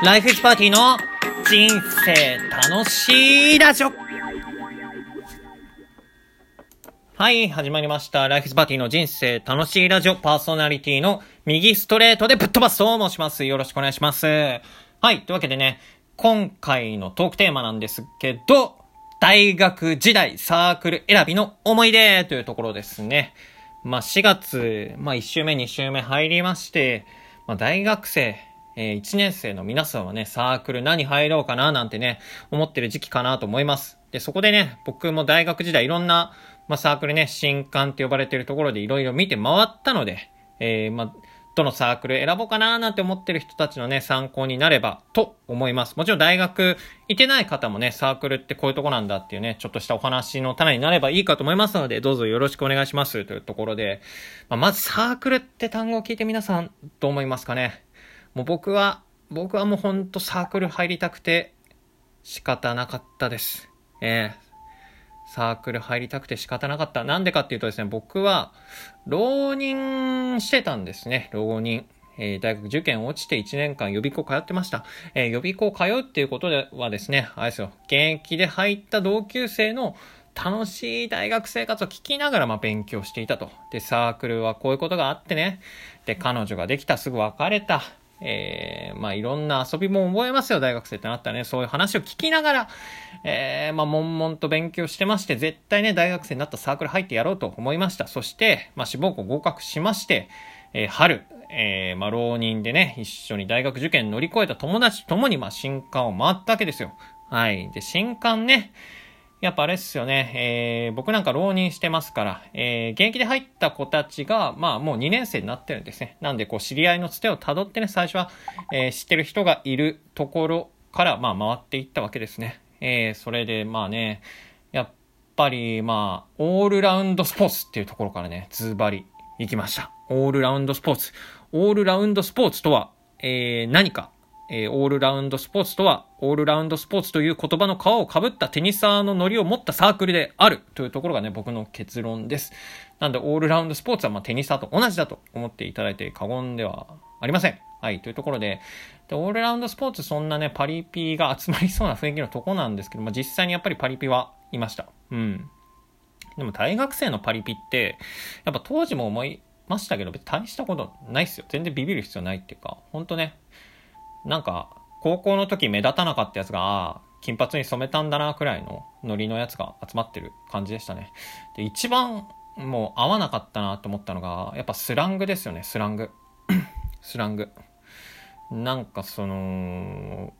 ライフイズパーティーの人生楽しいラジオはい、始まりました。ライフイズパーティーの人生楽しいラジオパーソナリティの右ストレートでぶっ飛ばすと申します。よろしくお願いします。はい、というわけでね、今回のトークテーマなんですけど、大学時代サークル選びの思い出というところですね。まあ4月、まあ1週目2週目入りまして、まあ大学生、えー1年生の皆さんはね、サークル何入ろうかななんてね、思ってる時期かなと思います。で、そこでね、僕も大学時代いろんな、まあサークルね、新刊って呼ばれてるところでいろいろ見て回ったので、えーまあ、どのサークル選ぼうかななんて思ってる人たちのね、参考になればと思います。もちろん大学行ってない方もね、サークルってこういうとこなんだっていうね、ちょっとしたお話の種になればいいかと思いますので、どうぞよろしくお願いしますというところで、まあ、まずサークルって単語を聞いて皆さんどう思いますかね？もう僕は、僕はもうほんとサークル入りたくて仕方なかったです。ええサークル入りたくて仕方なかった。なんでかっていうとですね、僕は、浪人してたんですね、浪人。えー大学受験落ちて1年間予備校通ってました。えー予備校通うっていうことではですね、あれですよ、現役で入った同級生の楽しい大学生活を聞きながら、まあ、勉強していたと。で、サークルはこういうことがあってね。で、彼女ができた、すぐ別れた。えー、まあ、いろんな遊びも覚えますよ、大学生ってなったらね。そういう話を聞きながら、えー、まあ、悶々と勉強してまして、絶対ね、大学生になったサークル入ってやろうと思いました。そして、まあ、志望校合格しまして、えー春、えー、まあ、浪人でね、一緒に大学受験乗り越えた友達ともに、まあ、新刊を回ったわけですよ。はい。で、新刊ね、やっぱあれっすよね、えー僕なんか浪人してますから、えー現役で入った子たちが、まあもう2年生になってるんですね。なんでこう知り合いのつてを辿ってね、最初は、えー知ってる人がいるところから、まあ回っていったわけですね。えーそれでまあね、やっぱりまあ、オールラウンドスポーツっていうところからね、ズバリ行きました。オールラウンドスポーツ。オールラウンドスポーツとは、えー何かえーオールラウンドスポーツとは、オールラウンドスポーツという言葉の皮をかぶったテニサーのノリを持ったサークルであるというところがね、僕の結論です。なんで、オールラウンドスポーツはまテニサーと同じだと思っていただいて過言ではありません。はい、というところで、でオールラウンドスポーツそんなね、パリピが集まりそうな雰囲気のとこなんですけど、まあ実際にやっぱりパリピはいました。うん。でも大学生のパリピって、やっぱ当時も思いましたけど、別に大したことないっすよ。全然ビビる必要ないっていうか、ほんとね、なんか、高校の時目立たなかったやつが、金髪に染めたんだな、くらいのノリのやつが集まってる感じでしたね。で、一番もう合わなかったなと思ったのが、やっぱスラングですよね、スラング。スラング。なんかその、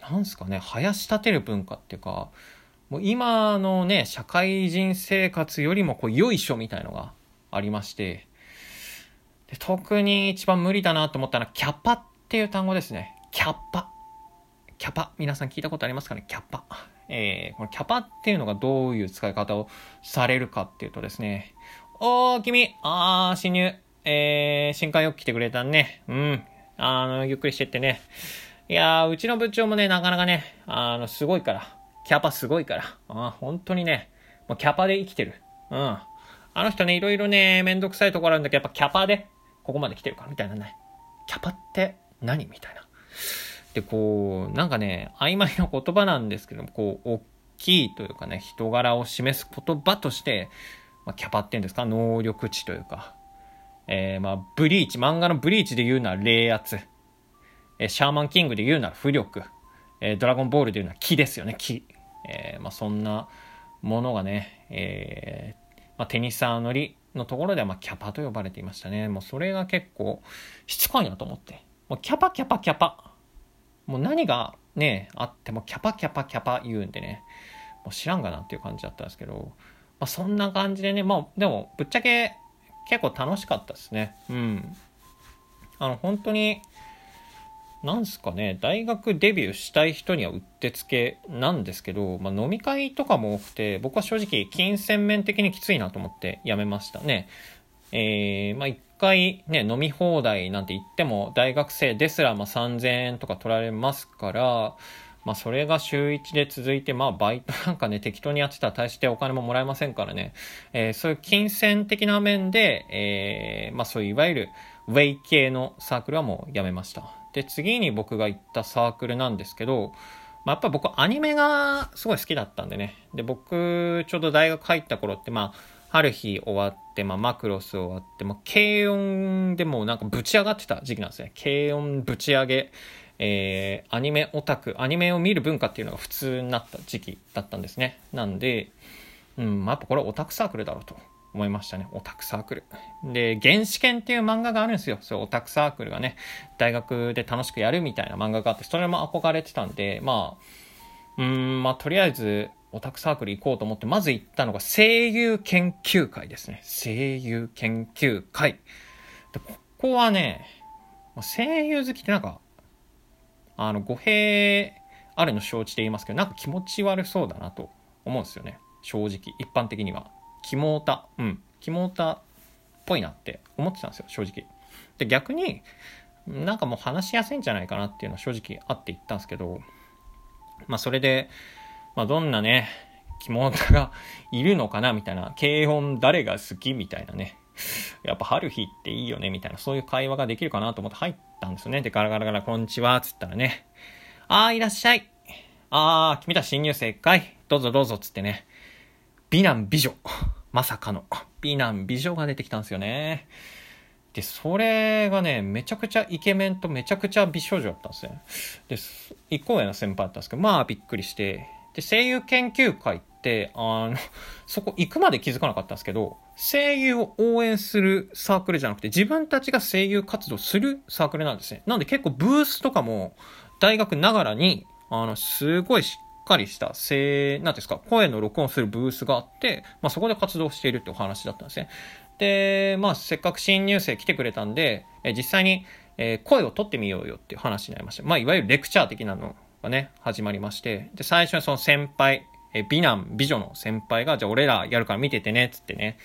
なんすかね、生やし立てる文化っていうか、もう今のね、社会人生活よりもこう、よいしょみたいのがありまして、で特に一番無理だなと思ったのは、キャパっていう単語ですね。キャッパ。キャパ。皆さん聞いたことありますかね？キャッパ。えー、このキャパっていうのがどういう使い方をされるかっていうとですね、おー、君、あー、侵入、えー、新刊よく来てくれたね。うん。あの、ゆっくりしてってね。いやー、うちの部長もね、なかなかね、あの、すごいから。キャパすごいから。あ本当にね、もうキャパで生きてる。うん。あの人ね、いろいろね、めんどくさいところあるんだけど、やっぱキャパで、ここまで来てるから、みたいなね。キャパって何？みたいな。で、こう、なんかね、曖昧な言葉なんですけども、こう、大きいというかね、人柄を示す言葉として、まあ、キャパっていうんですか、能力値というか、えー、まあ、ブリーチ、漫画のブリーチで言うなら冷圧、えーシャーマンキングで言うなら浮力、えードラゴンボールで言うなら木ですよね、木。えまあ、そんなものがね、えまあ、テニサー乗りのところでは、まあ、キャパと呼ばれていましたね。もうそれが結構しつこいなと思って。もうキャパキャパキャパ。もう何がね、あってもキャパキャパキャパ言うんでね、もう知らんがなっていう感じだったんですけど、まあ、そんな感じでね、まあ、でも、ぶっちゃけ結構楽しかったですね。うん。あの、本当に、なんすかね、大学デビューしたい人にはうってつけなんですけど、まあ、飲み会とかも多くて、僕は正直、金銭面的にきついなと思って辞めましたね。えー、まあ、回ね、飲み放題なんて言っても、大学生ですら、まあ、3000円とか取られますから、まあ、それが週1で続いて、まあ、バイトなんかね、適当にやってたら大してお金ももらえませんからね、えーそういう金銭的な面で、えーまあ、そういういわゆる、ウェイ系のサークルはもうやめました。で、次に僕が行ったサークルなんですけど、まあ、やっぱ僕アニメがすごい好きだったんでね。で、僕、ちょうど大学入った頃って、まあ、春日終わって、まあ、マクロス終わって、まあ、軽音でもなんかぶち上がってた時期なんですね。軽音ぶち上げ、えー、アニメオタク、アニメを見る文化っていうのが普通になった時期だったんですね。なんで、うん、まあ、やっぱこれオタクサークルだろうと思いましたね。オタクサークル。で、原始圏っていう漫画があるんですよ。そう、オタクサークルがね、大学で楽しくやるみたいな漫画があって、それも憧れてたんで、まあ、うん、まあ、とりあえず、オタクサークル行こうと思って、まず行ったのが声優研究会ですね。声優研究会。で、ここはね、声優好きってなんか、あの、語弊あるの承知で言いますけど、なんか気持ち悪そうだなと思うんですよね。正直。一般的には。キモータ。うん。キモータっぽいなって思ってたんですよ、正直。で、逆に、なんかもう話しやすいんじゃないかなっていうのは正直あって言ったんですけど、まあそれで、まあどんなね、キモータがいるのかなみたいな、軽音誰が好きみたいなね。やっぱ春日っていいよねみたいな、そういう会話ができるかなと思って入ったんですよね。で、ガラガラガラ、こんにちは、つったらね。あー、いらっしゃい。あー、君たち新入生かいどうぞどうぞ、つってね。美男美女。まさかの美男美女が出てきたんですよね。で、それがね、めちゃくちゃイケメンとめちゃくちゃ美少女だったんですね。で、一個上の先輩だったんですけど、まあびっくりして、で、声優研究会って、あの、そこ行くまで気づかなかったんですけど、声優を応援するサークルじゃなくて、自分たちが声優活動するサークルなんですね。なんで結構ブースとかも、大学ながらに、あの、すごいしっかりした声、なんですか、声の録音するブースがあって、まあ、そこで活動しているってお話だったんですね。で、まあ、せっかく新入生来てくれたんで、え実際に、え声を取ってみようよっていう話になりました。まあ、いわゆるレクチャー的なのがね、始まりまして、で、最初にその先輩、え美男、美女の先輩が、じゃあ俺らやるから見ててね、つってね、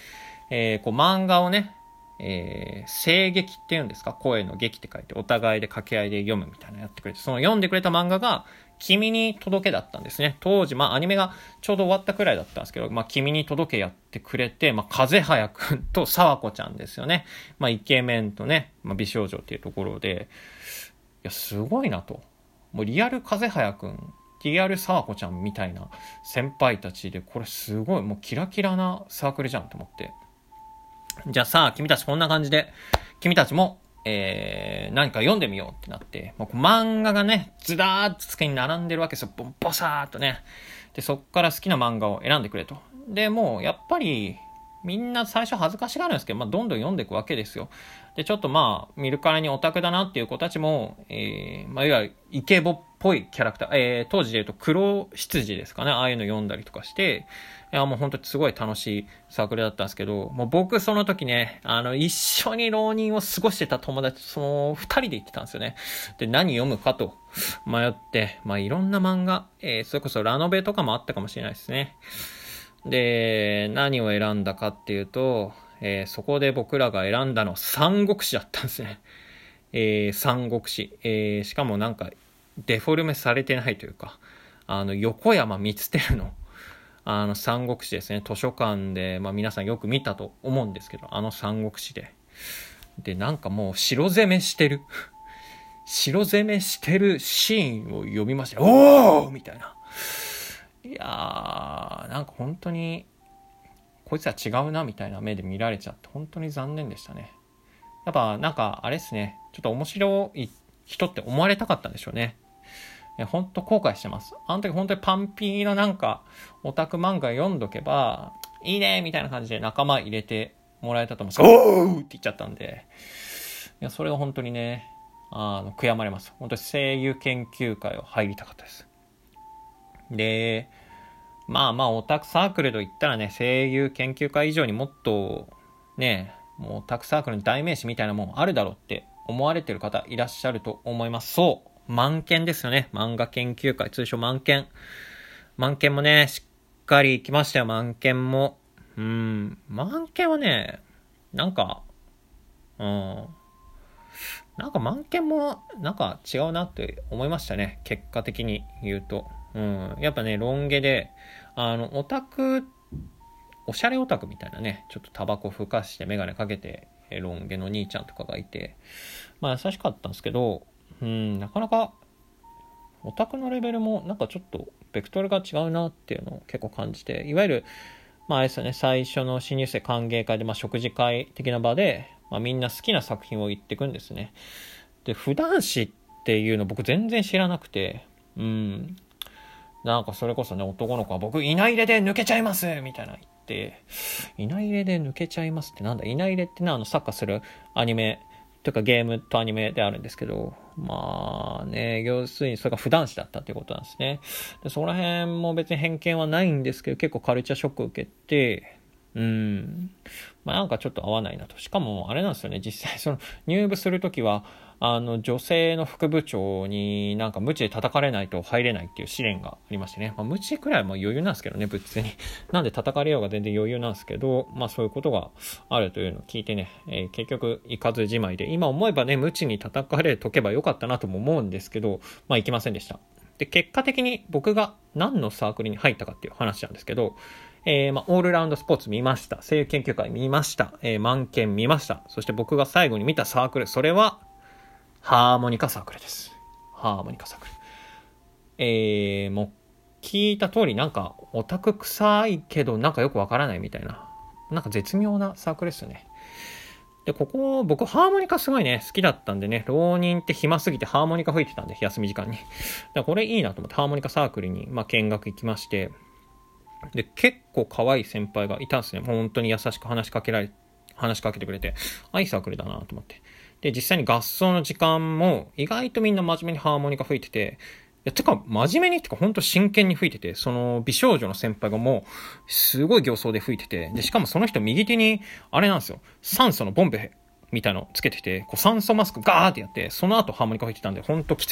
えー、こう漫画をね、えー、声劇っていうんですか？声の劇って書いて、お互いで掛け合いで読むみたいなやってくれて、その読んでくれた漫画が、君に届けだったんですね。当時、まあアニメがちょうど終わったくらいだったんですけど、まあ君に届けやってくれて、まあ風早くんと沢子ちゃんですよね。まあイケメンとね、まあ美少女っていうところで、いや、すごいなと。もうリアル風早くん、リアル沢子ちゃんみたいな先輩たちで、これすごい、もうキラキラなサークルじゃんと思って。じゃあさあ、君たちこんな感じで、君たちもえー、何か読んでみようってなって、もう漫画がね、ずらーっと机に並んでるわけですよ。ボンボサーっとね。で、そっから好きな漫画を選んでくれと。で、もう、やっぱり、みんな最初恥ずかしがるんですけど、まあ、どんどん読んでいくわけですよ。で、ちょっとまあ、見るからにオタクだなっていう子たちも、えー、まあ、いわゆるイケボっぽいキャラクター、えー、当時で言うと黒羊ですかね、ああいうの読んだりとかして、いや、もう本当にすごい楽しいサークルだったんですけど、もう僕その時ね、あの、一緒に浪人を過ごしてた友達、その二人で行ってたんですよね。で、何読むかと迷って、まあいろんな漫画、えー、それこそラノベとかもあったかもしれないですね。で、何を選んだかっていうと、えー、そこで僕らが選んだのは三国志だったんですね。えー、三国志。えー、しかもなんか、デフォルメされてないというか、あの、横山光輝の、あの、三国志ですね。図書館で、まあ皆さんよく見たと思うんですけど、あの三国志で。で、なんかもう白攻めしてる。白攻めしてるシーンを読みました。おーみたいな。いやー、なんか本当に、こいつは違うなみたいな目で見られちゃって、本当に残念でしたね。やっぱなんかあれですね、ちょっと面白い人って思われたかったんでしょうね。いほんと後悔してます。あの時本当にパンピーのなんかオタク漫画読んどけば、いいねみたいな感じで仲間入れてもらえたと思うんですけど、おーって言っちゃったんで、いや、それが本当にね、あの、悔やまれます。本当に声優研究会を入りたかったです。で、まあまあオタクサークルといったらね、声優研究会以上にもっと、ね、もうオタクサークルの代名詞みたいなもんあるだろうって思われてる方いらっしゃると思います。そう。満研ですよね。漫画研究会、通称満研。満研もね、しっかり来ましたよ、満研も。うん。満研はね、なんか、うん。なんか満研も、なんか違うなって思いましたね。結果的に言うと。うん。やっぱね、ロン毛で、あの、オタク、おしゃれオタクみたいなね、ちょっとタバコふかしてメガネかけて、ロン毛の兄ちゃんとかがいて、まあ優しかったんですけど、うん、なかなか、オタクのレベルもなんかちょっとベクトルが違うなっていうのを結構感じて、いわゆる、まああれですよね、最初の新入生歓迎会で、まあ食事会的な場で、まあみんな好きな作品を言ってくんですね。で、普段誌っていうの僕全然知らなくて、うん。なんかそれこそね、男の子は僕、いないれで抜けちゃいますみたいな言って、いないれで抜けちゃいますってなんだ？いないれってね、あの、サッカーするアニメ、というかゲームとアニメであるんですけど、まあね、要するにそれが普段子だったっていうことなんですね。でそこら辺も別に偏見はないんですけど、結構カルチャーショック受けて、うん。まあなんかちょっと合わないなと。しかも、あれなんですよね、実際その入部するときは、あの、女性の副部長になんか無知で叩かれないと入れないっていう試練がありましてね。まあ無知くらいは余裕なんですけどね、別に。なんで叩かれようが全然余裕なんですけど、まあそういうことがあるというのを聞いてね、えー、結局行かずじまいで、今思えばね、無知に叩かれとけばよかったなとも思うんですけど、まあ行きませんでした。で、結果的に僕が何のサークルに入ったかっていう話なんですけど、えー、まあ、オールラウンドスポーツ見ました。声優研究会見ました。えー、満研見ました。そして僕が最後に見たサークル、それは、ハーモニカサークルです。ハーモニカサークル。えー、もう、聞いた通りなんか、オタク臭いけど、なんかよくわからないみたいな。なんか絶妙なサークルですよね。で、ここ、僕、ハーモニカすごいね、好きだったんでね、浪人って暇すぎてハーモニカ吹いてたんで、休み時間に。だからこれいいなと思って、ハーモニカサークルに、まあ、見学行きまして、で、結構可愛い先輩がいたんですね。本当に優しく話しかけられ、話しかけてくれて、アイサークルだなと思って。で、実際に合奏の時間も、意外とみんな真面目にハーモニカ吹いてて、いや、てか、真面目にってか、ほんと真剣に吹いてて、その、美少女の先輩がもう、すごい形相で吹いてて、で、しかもその人右手に、あれなんですよ、酸素のボンベみたいのつけてて、こう酸素マスクガーってやって、その後ハーモニカ吹いてたんで、ほんときつい